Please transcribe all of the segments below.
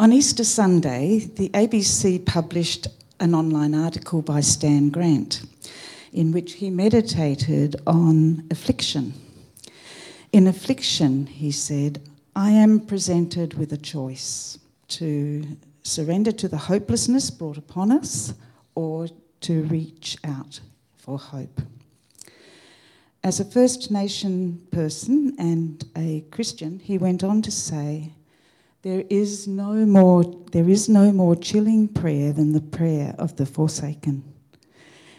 On Easter Sunday, the ABC published an online article by Stan Grant in which he meditated on affliction. In affliction, he said, I am presented with a choice to surrender to the hopelessness brought upon us or to reach out for hope. As a First Nation person and a Christian, he went on to say, there is no more there is no more chilling prayer than the prayer of the forsaken.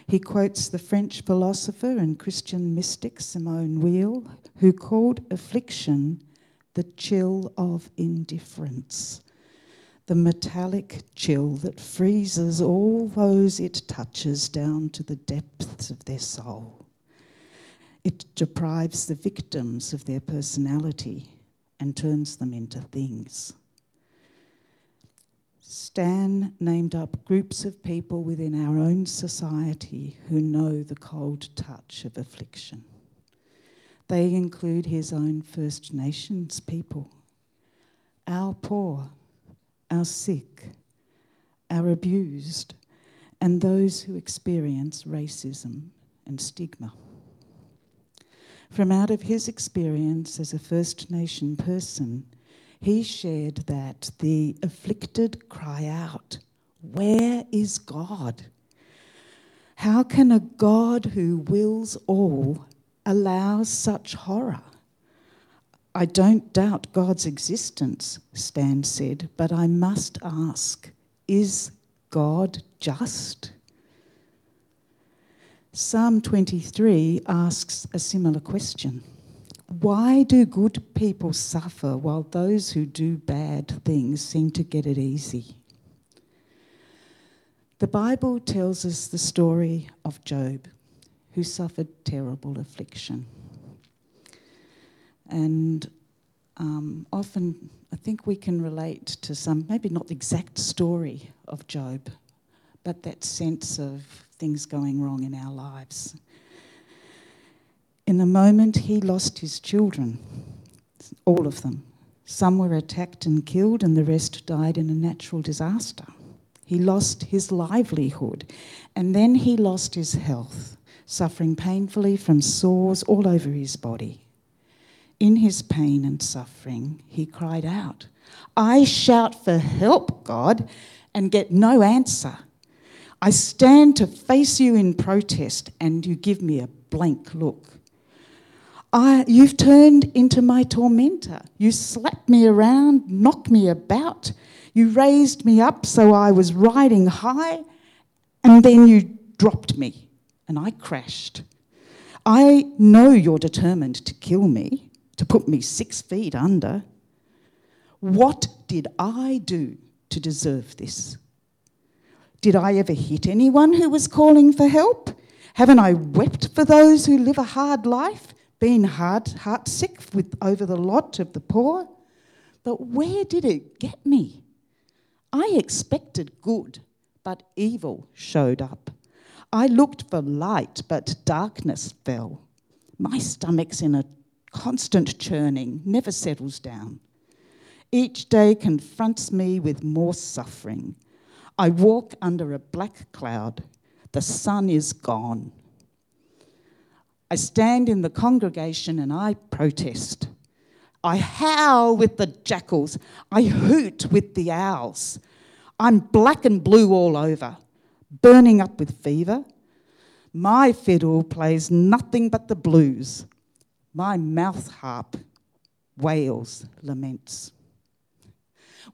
He quotes the French philosopher and Christian mystic Simone Weil, who called affliction the chill of indifference, the metallic chill that freezes all those it touches down to the depths of their soul. It deprives the victims of their personality and turns them into things. Stan named up groups of people within our own society who know the cold touch of affliction. They include his own First Nations people, our poor, our sick, our abused, and those who experience racism and stigma. From out of his experience as a First Nation person, he shared that the afflicted cry out, Where is God? How can a God who wills all allow such horror? I don't doubt God's existence, Stan said, but I must ask is God just? Psalm 23 asks a similar question Why do good people suffer while those who do bad things seem to get it easy? The Bible tells us the story of Job, who suffered terrible affliction. And um, often I think we can relate to some, maybe not the exact story of Job, but that sense of things going wrong in our lives. In the moment, he lost his children, all of them. Some were attacked and killed, and the rest died in a natural disaster. He lost his livelihood, and then he lost his health, suffering painfully from sores all over his body. In his pain and suffering, he cried out, I shout for help, God, and get no answer. I stand to face you in protest, and you give me a blank look. I, you've turned into my tormentor. You slapped me around, knocked me about. You raised me up so I was riding high, and then you dropped me, and I crashed. I know you're determined to kill me, to put me six feet under. What did I do to deserve this? Did I ever hit anyone who was calling for help? Haven't I wept for those who live a hard life, been hard, heart sick with over the lot of the poor? But where did it get me? I expected good, but evil showed up. I looked for light, but darkness fell. My stomach's in a constant churning, never settles down. Each day confronts me with more suffering. I walk under a black cloud. The sun is gone. I stand in the congregation and I protest. I howl with the jackals. I hoot with the owls. I'm black and blue all over, burning up with fever. My fiddle plays nothing but the blues. My mouth harp wails, laments.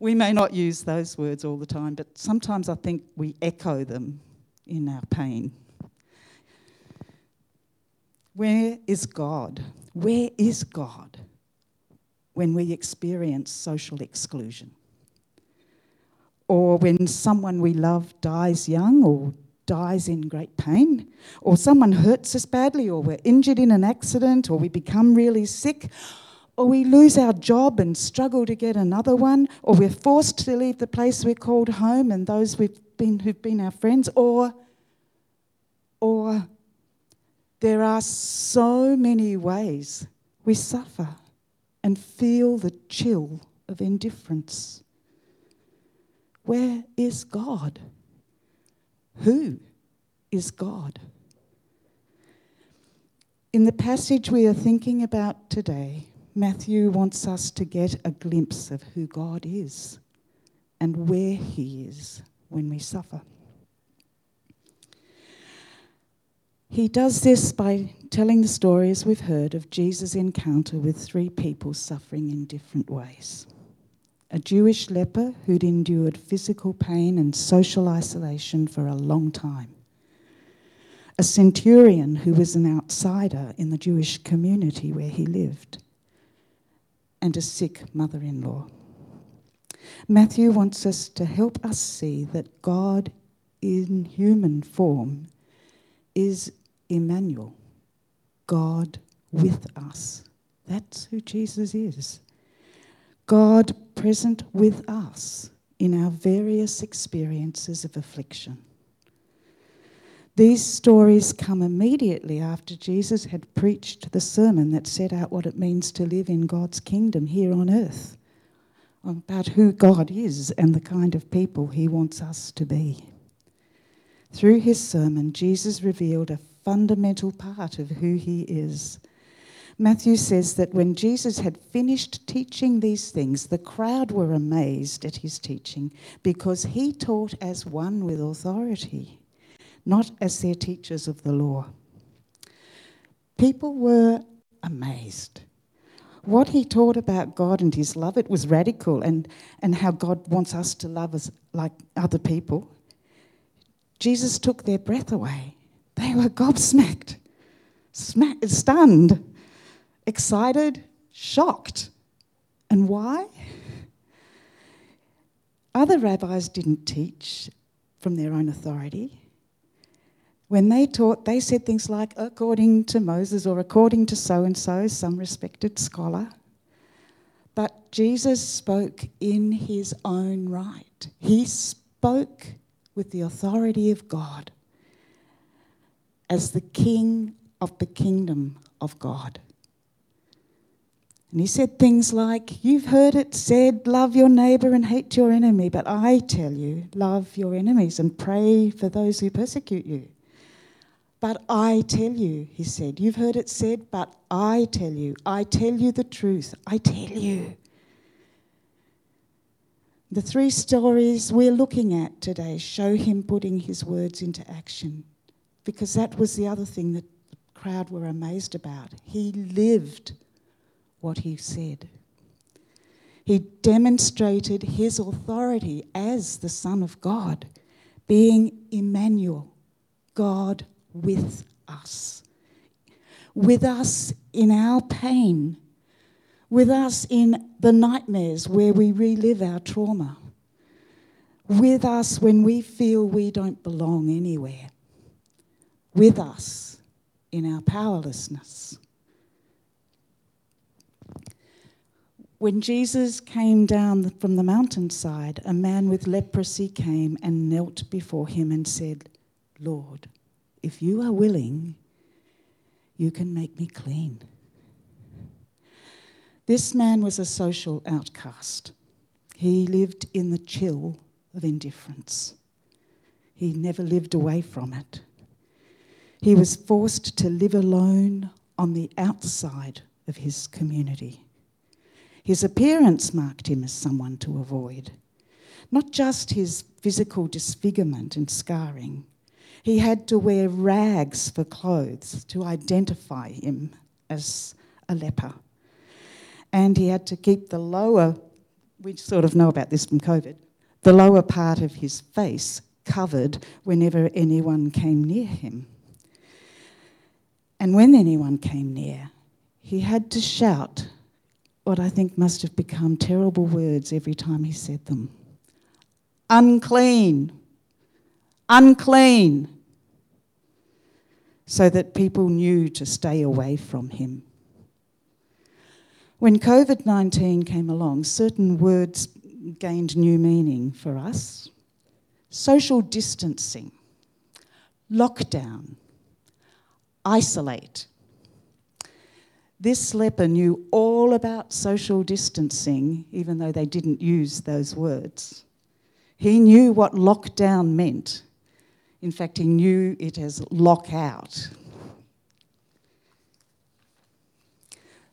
We may not use those words all the time, but sometimes I think we echo them in our pain. Where is God? Where is God when we experience social exclusion? Or when someone we love dies young or dies in great pain, or someone hurts us badly, or we're injured in an accident, or we become really sick, or we lose our job and struggle to get another one, or we're forced to leave the place we're called home and those we've been, who've been our friends, or, or there are so many ways we suffer and feel the chill of indifference. Where is God? Who is God? In the passage we are thinking about today, Matthew wants us to get a glimpse of who God is and where He is when we suffer. He does this by telling the stories we've heard of Jesus' encounter with three people suffering in different ways. A Jewish leper who'd endured physical pain and social isolation for a long time, a centurion who was an outsider in the Jewish community where he lived, and a sick mother in law. Matthew wants us to help us see that God in human form is Emmanuel, God with us. That's who Jesus is. God present with us in our various experiences of affliction. These stories come immediately after Jesus had preached the sermon that set out what it means to live in God's kingdom here on earth, about who God is and the kind of people he wants us to be. Through his sermon, Jesus revealed a fundamental part of who he is Matthew says that when Jesus had finished teaching these things, the crowd were amazed at his teaching because he taught as one with authority, not as their teachers of the law. People were amazed. What he taught about God and his love, it was radical, and, and how God wants us to love us like other people. Jesus took their breath away. They were gobsmacked, smacked, stunned excited, shocked. And why? Other rabbis didn't teach from their own authority. When they taught, they said things like, according to Moses or according to so and so, some respected scholar. But Jesus spoke in his own right. He spoke with the authority of God as the king of the kingdom of God. And he said things like, You've heard it said, love your neighbour and hate your enemy, but I tell you, love your enemies and pray for those who persecute you. But I tell you, he said, You've heard it said, but I tell you, I tell you the truth, I tell you. The three stories we're looking at today show him putting his words into action because that was the other thing that the crowd were amazed about. He lived what he said. He demonstrated his authority as the Son of God, being Emmanuel, God with us. With us in our pain, with us in the nightmares where we relive our trauma, with us when we feel we don't belong anywhere, with us in our powerlessness. When Jesus came down from the mountainside, a man with leprosy came and knelt before him and said, Lord, if you are willing, you can make me clean. This man was a social outcast. He lived in the chill of indifference. He never lived away from it. He was forced to live alone on the outside of his community. His appearance marked him as someone to avoid. Not just his physical disfigurement and scarring, he had to wear rags for clothes to identify him as a leper. And he had to keep the lower, we sort of know about this from COVID, the lower part of his face covered whenever anyone came near him. And when anyone came near, he had to shout what I think must have become terrible words every time he said them unclean, unclean, so that people knew to stay away from him. When COVID 19 came along, certain words gained new meaning for us social distancing, lockdown, isolate, this leper knew all about social distancing, even though they didn't use those words. He knew what lockdown meant. In fact, he knew it as lockout.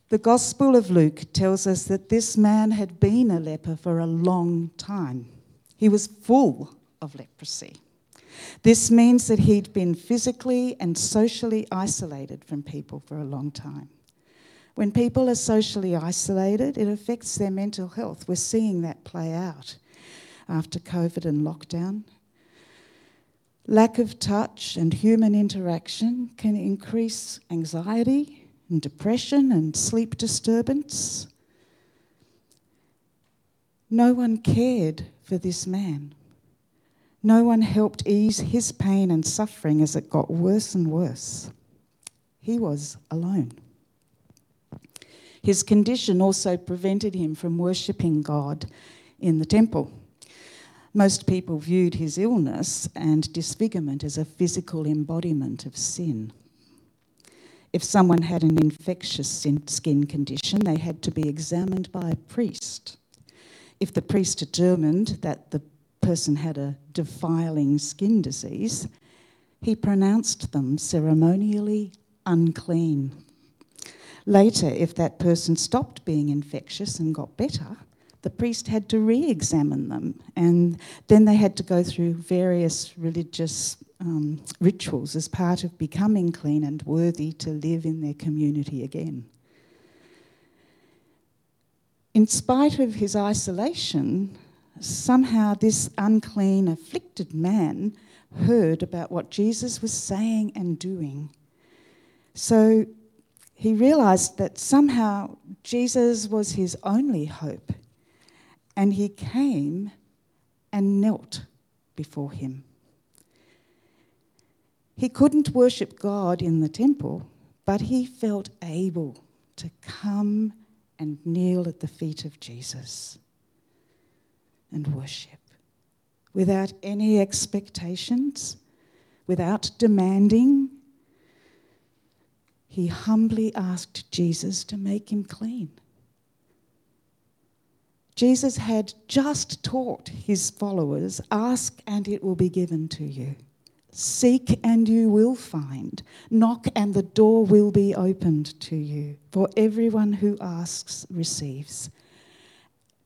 The Gospel of Luke tells us that this man had been a leper for a long time. He was full of leprosy. This means that he'd been physically and socially isolated from people for a long time. When people are socially isolated, it affects their mental health. We're seeing that play out after COVID and lockdown. Lack of touch and human interaction can increase anxiety and depression and sleep disturbance. No one cared for this man. No one helped ease his pain and suffering as it got worse and worse. He was alone. His condition also prevented him from worshipping God in the temple. Most people viewed his illness and disfigurement as a physical embodiment of sin. If someone had an infectious skin condition, they had to be examined by a priest. If the priest determined that the person had a defiling skin disease, he pronounced them ceremonially unclean. Later, if that person stopped being infectious and got better, the priest had to re examine them, and then they had to go through various religious um, rituals as part of becoming clean and worthy to live in their community again. In spite of his isolation, somehow this unclean, afflicted man heard about what Jesus was saying and doing. So he realized that somehow Jesus was his only hope and he came and knelt before him. He couldn't worship God in the temple, but he felt able to come and kneel at the feet of Jesus and worship without any expectations, without demanding. He humbly asked Jesus to make him clean. Jesus had just taught his followers ask and it will be given to you. Seek and you will find. Knock and the door will be opened to you. For everyone who asks receives.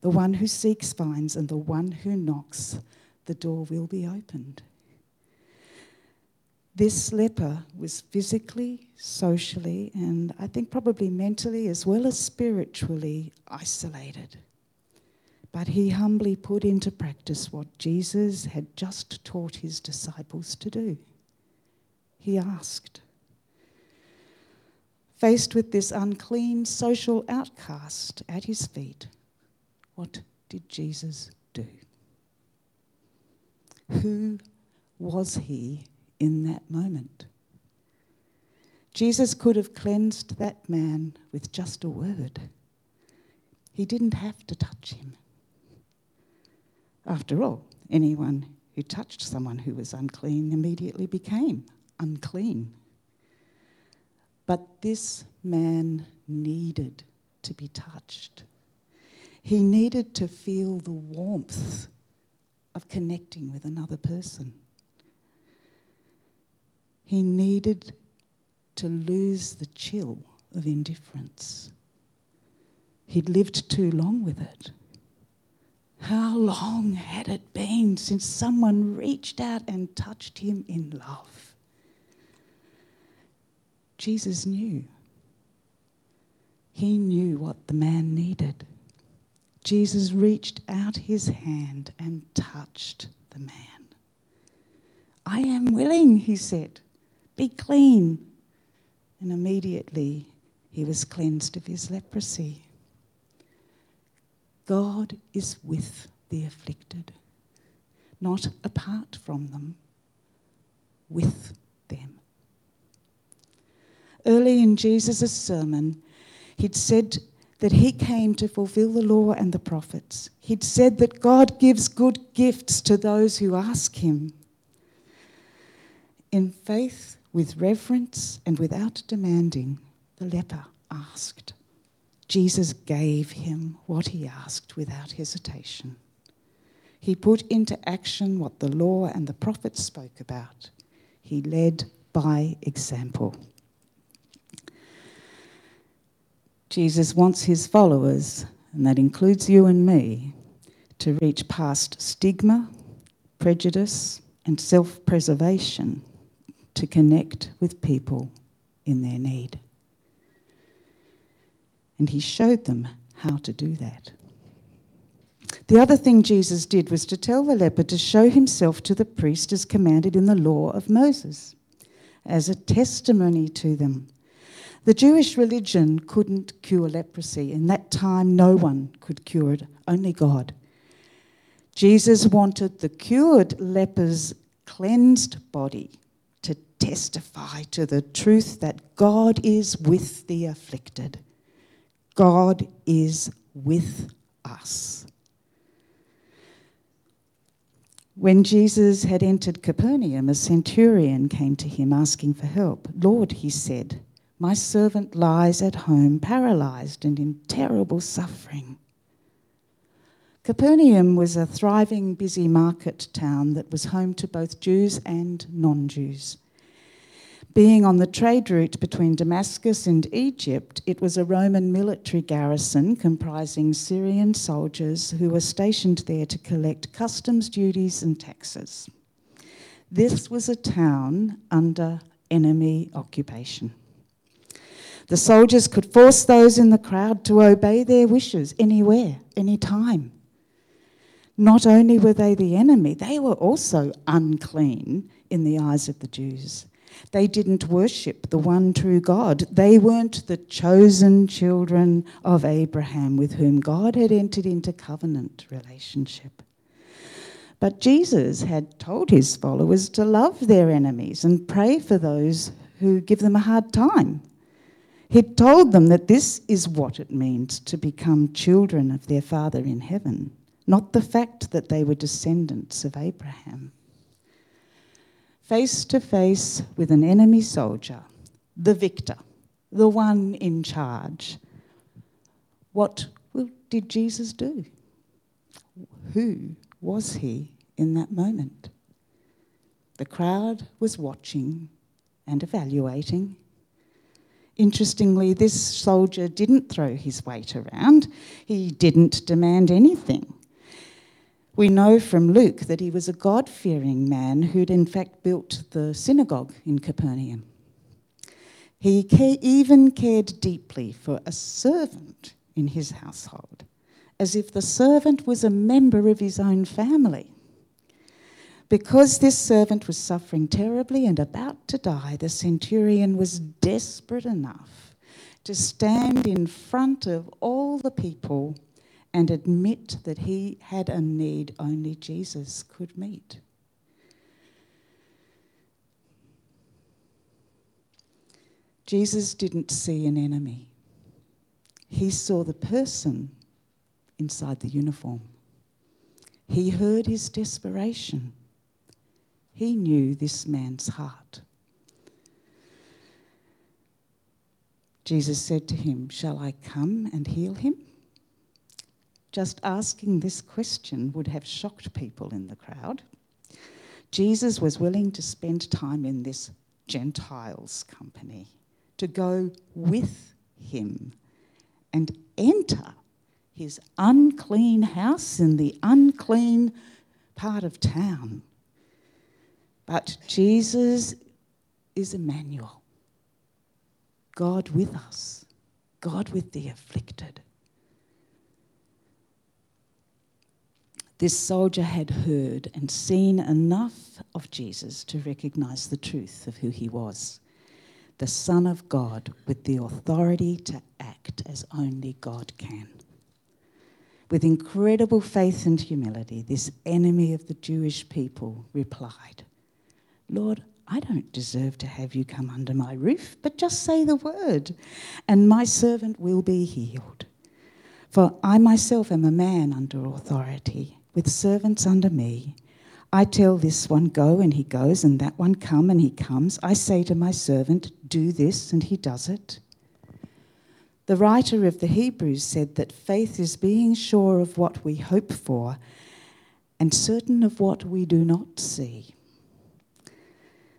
The one who seeks finds, and the one who knocks, the door will be opened. This leper was physically, socially, and I think probably mentally as well as spiritually isolated. But he humbly put into practice what Jesus had just taught his disciples to do. He asked. Faced with this unclean social outcast at his feet, what did Jesus do? Who was he in that moment? Jesus could have cleansed that man with just a word. He didn't have to touch him. After all, anyone who touched someone who was unclean immediately became unclean. But this man needed to be touched. He needed to feel the warmth of connecting with another person. He needed to lose the chill of indifference. He'd lived too long with it. How long had it been since someone reached out and touched him in love? Jesus knew. He knew what the man needed. Jesus reached out his hand and touched the man. I am willing, he said. Be clean. And immediately he was cleansed of his leprosy. God is with the afflicted, not apart from them, with them. Early in Jesus' sermon, he'd said that he came to fulfill the law and the prophets. He'd said that God gives good gifts to those who ask him. In faith, with reverence, and without demanding, the leper asked. Jesus gave him what he asked without hesitation. He put into action what the law and the prophets spoke about. He led by example. Jesus wants his followers, and that includes you and me, to reach past stigma, prejudice, and self preservation to connect with people in their need. And he showed them how to do that. The other thing Jesus did was to tell the leper to show himself to the priest as commanded in the law of Moses, as a testimony to them. The Jewish religion couldn't cure leprosy. In that time, no one could cure it, only God. Jesus wanted the cured leper's cleansed body to testify to the truth that God is with the afflicted. God is with us. When Jesus had entered Capernaum, a centurion came to him asking for help. Lord, he said, my servant lies at home, paralyzed and in terrible suffering. Capernaum was a thriving, busy market town that was home to both Jews and non Jews. Being on the trade route between Damascus and Egypt, it was a Roman military garrison comprising Syrian soldiers who were stationed there to collect customs duties and taxes. This was a town under enemy occupation. The soldiers could force those in the crowd to obey their wishes anywhere, anytime. Not only were they the enemy, they were also unclean in the eyes of the Jews. They didn't worship the one true God. They weren't the chosen children of Abraham with whom God had entered into covenant relationship. But Jesus had told his followers to love their enemies and pray for those who give them a hard time. He'd told them that this is what it means to become children of their Father in heaven, not the fact that they were descendants of Abraham face to face with an enemy soldier, the victor, the one in charge. What did Jesus do? Who was he in that moment? The crowd was watching and evaluating. Interestingly, this soldier didn't throw his weight around. He didn't demand anything. We know from Luke that he was a God fearing man who'd in fact built the synagogue in Capernaum. He even cared deeply for a servant in his household, as if the servant was a member of his own family. Because this servant was suffering terribly and about to die, the centurion was desperate enough to stand in front of all the people and admit that he had a need only Jesus could meet. Jesus didn't see an enemy. He saw the person inside the uniform. He heard his desperation. He knew this man's heart. Jesus said to him, Shall I come and heal him? Just asking this question would have shocked people in the crowd. Jesus was willing to spend time in this Gentiles' company, to go with him and enter his unclean house in the unclean part of town. But Jesus is Emmanuel, God with us, God with the afflicted. This soldier had heard and seen enough of Jesus to recognize the truth of who he was the Son of God with the authority to act as only God can. With incredible faith and humility, this enemy of the Jewish people replied, Lord, I don't deserve to have you come under my roof, but just say the word, and my servant will be healed. For I myself am a man under authority with servants under me. I tell this one, go, and he goes, and that one, come, and he comes. I say to my servant, do this, and he does it. The writer of the Hebrews said that faith is being sure of what we hope for and certain of what we do not see.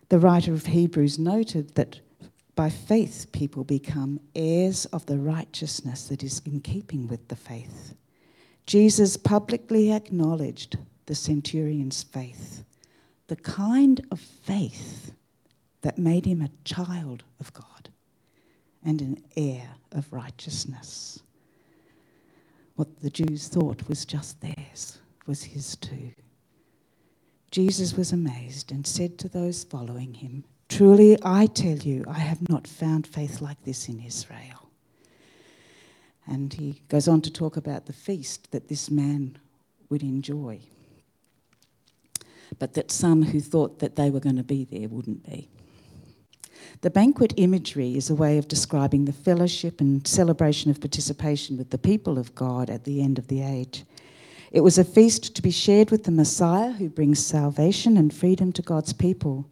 The writer of Hebrews noted that by faith people become heirs of the righteousness that is in keeping with the faith. Jesus publicly acknowledged the centurion's faith, the kind of faith that made him a child of God and an heir of righteousness. What the Jews thought was just theirs was his too. Jesus was amazed and said to those following him, Truly I tell you, I have not found faith like this in Israel. And he goes on to talk about the feast that this man would enjoy, but that some who thought that they were going to be there wouldn't be. The banquet imagery is a way of describing the fellowship and celebration of participation with the people of God at the end of the age. It was a feast to be shared with the Messiah who brings salvation and freedom to God's people.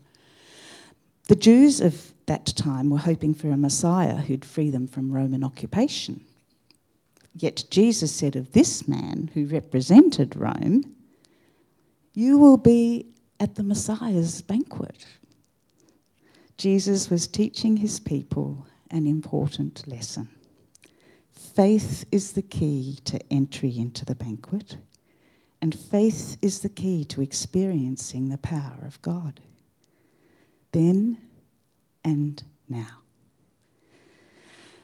The Jews of that time were hoping for a Messiah who'd free them from Roman occupation. Yet Jesus said of this man who represented Rome, You will be at the Messiah's banquet. Jesus was teaching his people an important lesson. Faith is the key to entry into the banquet, and faith is the key to experiencing the power of God. Then and now.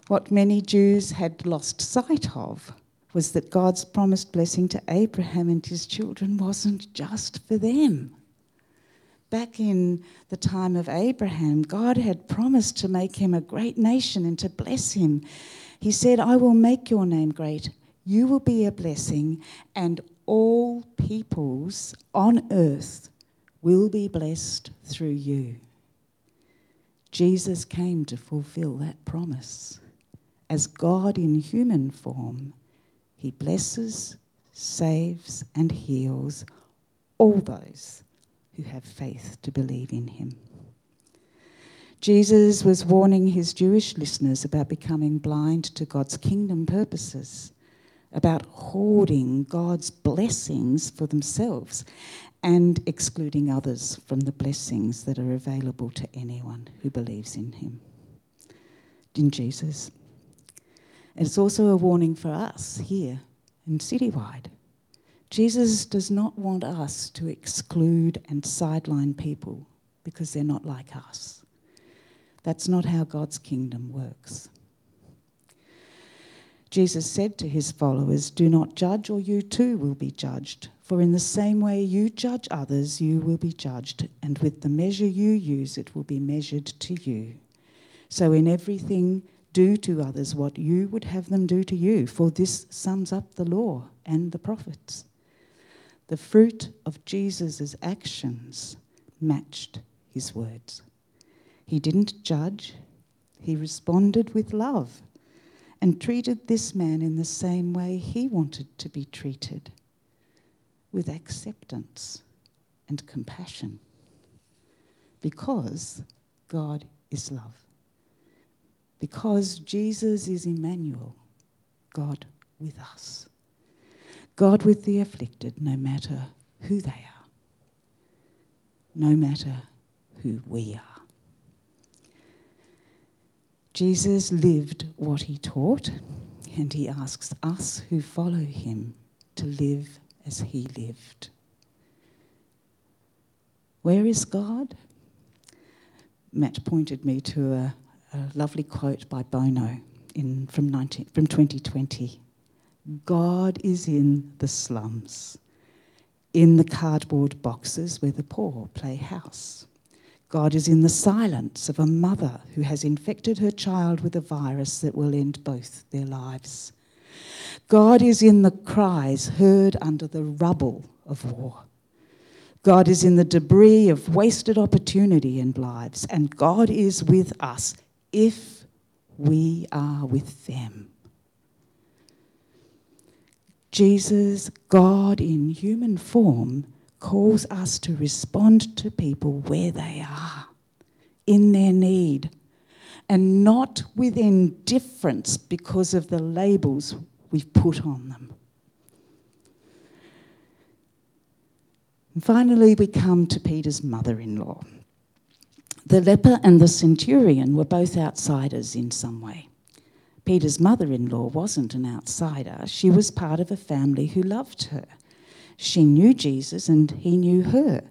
What many Jews had lost sight of was that God's promised blessing to Abraham and his children wasn't just for them back in the time of Abraham, God had promised to make him a great nation and to bless him. He said, I will make your name great. You will be a blessing, and all peoples on earth will be blessed through you. Jesus came to fulfill that promise. As God in human form, he blesses, saves, and heals all those who have faith to believe in him. Jesus was warning his Jewish listeners about becoming blind to God's kingdom purposes, about hoarding God's blessings for themselves and excluding others from the blessings that are available to anyone who believes in him, in Jesus. It's also a warning for us here in Citywide Jesus does not want us to exclude and sideline people because they're not like us. That's not how God's kingdom works. Jesus said to his followers, Do not judge, or you too will be judged. For in the same way you judge others, you will be judged, and with the measure you use, it will be measured to you. So in everything, do to others what you would have them do to you, for this sums up the law and the prophets. The fruit of Jesus' actions matched his words. He didn't judge, he responded with love and treated this man in the same way he wanted to be treated with acceptance and compassion because God is love. Because Jesus is Emmanuel, God with us. God with the afflicted, no matter who they are, no matter who we are. Jesus lived what he taught, and he asks us who follow him to live as he lived. Where is God? Matt pointed me to a, a lovely quote by Bono in, from, 19, from 2020. God is in the slums, in the cardboard boxes where the poor play house. God is in the silence of a mother who has infected her child with a virus that will end both their lives. God is in the cries heard under the rubble of war. God is in the debris of wasted opportunity and lives, and God is with us if we are with them. Jesus, God in human form, calls us to respond to people where they are, in their need, and not with indifference because of the labels we've put on them. And finally, we come to Peter's mother in law. The leper and the centurion were both outsiders in some way. Peter's mother in law wasn't an outsider, she was part of a family who loved her. She knew Jesus and he knew her.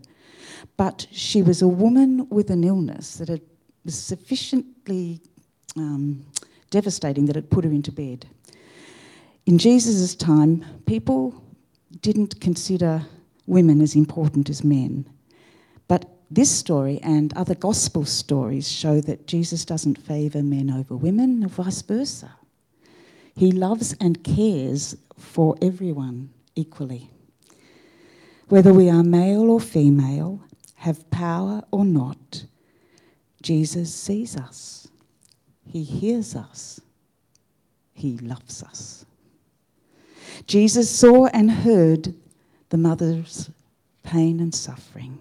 But she was a woman with an illness that had, was sufficiently um, devastating that it put her into bed. In Jesus' time, people didn't consider women as important as men. This story and other gospel stories show that Jesus doesn't favour men over women, or vice versa. He loves and cares for everyone equally. Whether we are male or female, have power or not, Jesus sees us. He hears us. He loves us. Jesus saw and heard the mother's pain and suffering.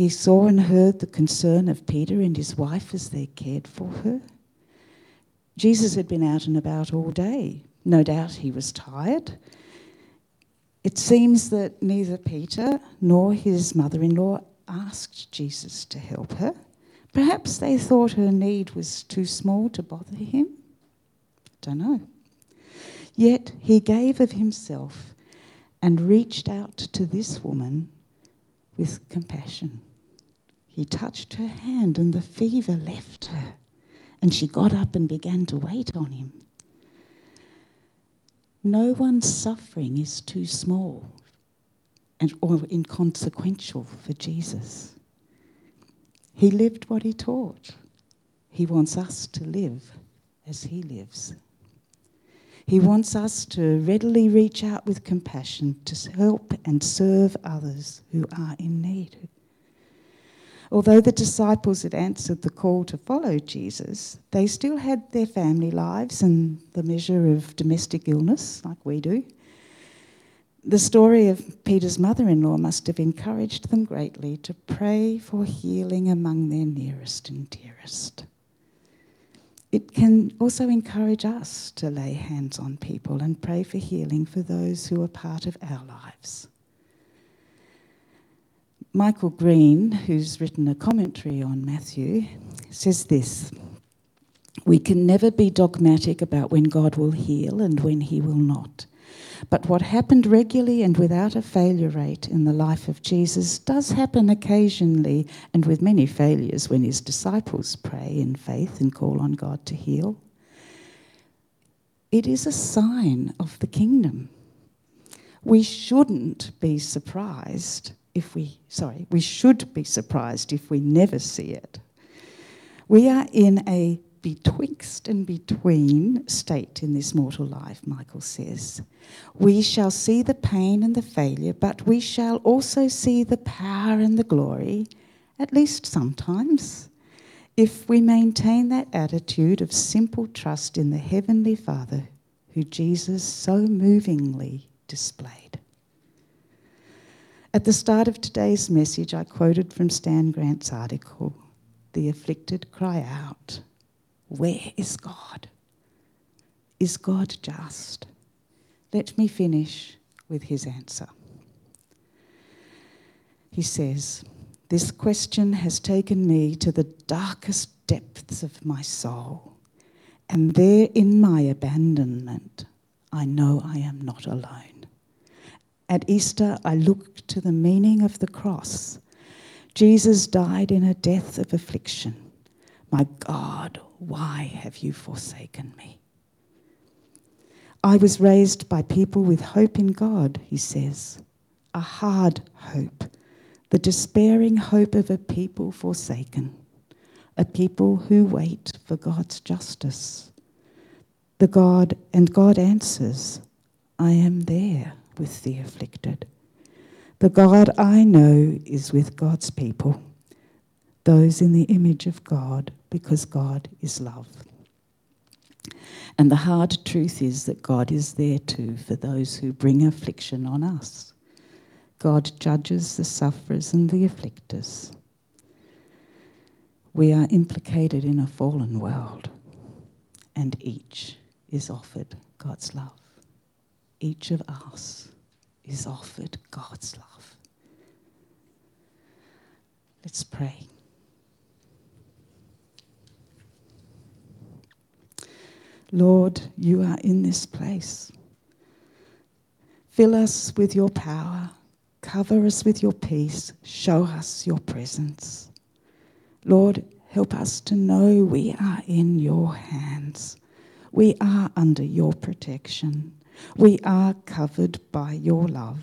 He saw and heard the concern of Peter and his wife as they cared for her. Jesus had been out and about all day. No doubt he was tired. It seems that neither Peter nor his mother in law asked Jesus to help her. Perhaps they thought her need was too small to bother him. Don't know. Yet he gave of himself and reached out to this woman with compassion. He touched her hand, and the fever left her, and she got up and began to wait on him. No one's suffering is too small and, or inconsequential for Jesus. He lived what he taught. He wants us to live as he lives. He wants us to readily reach out with compassion to help and serve others who are in need. Although the disciples had answered the call to follow Jesus, they still had their family lives and the measure of domestic illness, like we do. The story of Peter's mother in law must have encouraged them greatly to pray for healing among their nearest and dearest it can also encourage us to lay hands on people and pray for healing for those who are part of our lives. Michael Green, who's written a commentary on Matthew, says this We can never be dogmatic about when God will heal and when he will not. But what happened regularly and without a failure rate in the life of Jesus does happen occasionally and with many failures when his disciples pray in faith and call on God to heal. It is a sign of the kingdom. We shouldn't be surprised if we, sorry, we should be surprised if we never see it. We are in a betwixt and between state in this mortal life, Michael says. We shall see the pain and the failure, but we shall also see the power and the glory, at least sometimes, if we maintain that attitude of simple trust in the Heavenly Father who Jesus so movingly displayed. At the start of today's message, I quoted from Stan Grant's article The afflicted cry out. Where is God? Is God just? Let me finish with his answer. He says, This question has taken me to the darkest depths of my soul, and there in my abandonment, I know I am not alone. At Easter, I look to the meaning of the cross. Jesus died in a death of affliction. My God, why have you forsaken me? I was raised by people with hope in God, he says, a hard hope, the despairing hope of a people forsaken, a people who wait for God's justice. The God and God answers, I am there with the afflicted. The God I know is with God's people, those in the image of God because God is love. And the hard truth is that God is there too for those who bring affliction on us. God judges the sufferers and the afflictors. We are implicated in a fallen world, and each is offered God's love. Each of us is offered God's love. Let's pray. Lord, you are in this place. Fill us with your power. Cover us with your peace. Show us your presence. Lord, help us to know we are in your hands. We are under your protection. We are covered by your love.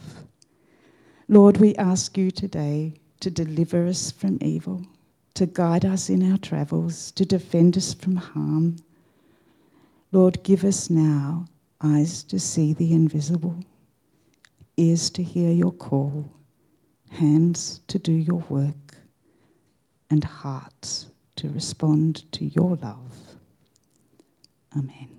Lord, we ask you today to deliver us from evil, to guide us in our travels, to defend us from harm. Lord, give us now eyes to see the invisible, ears to hear your call, hands to do your work, and hearts to respond to your love. Amen.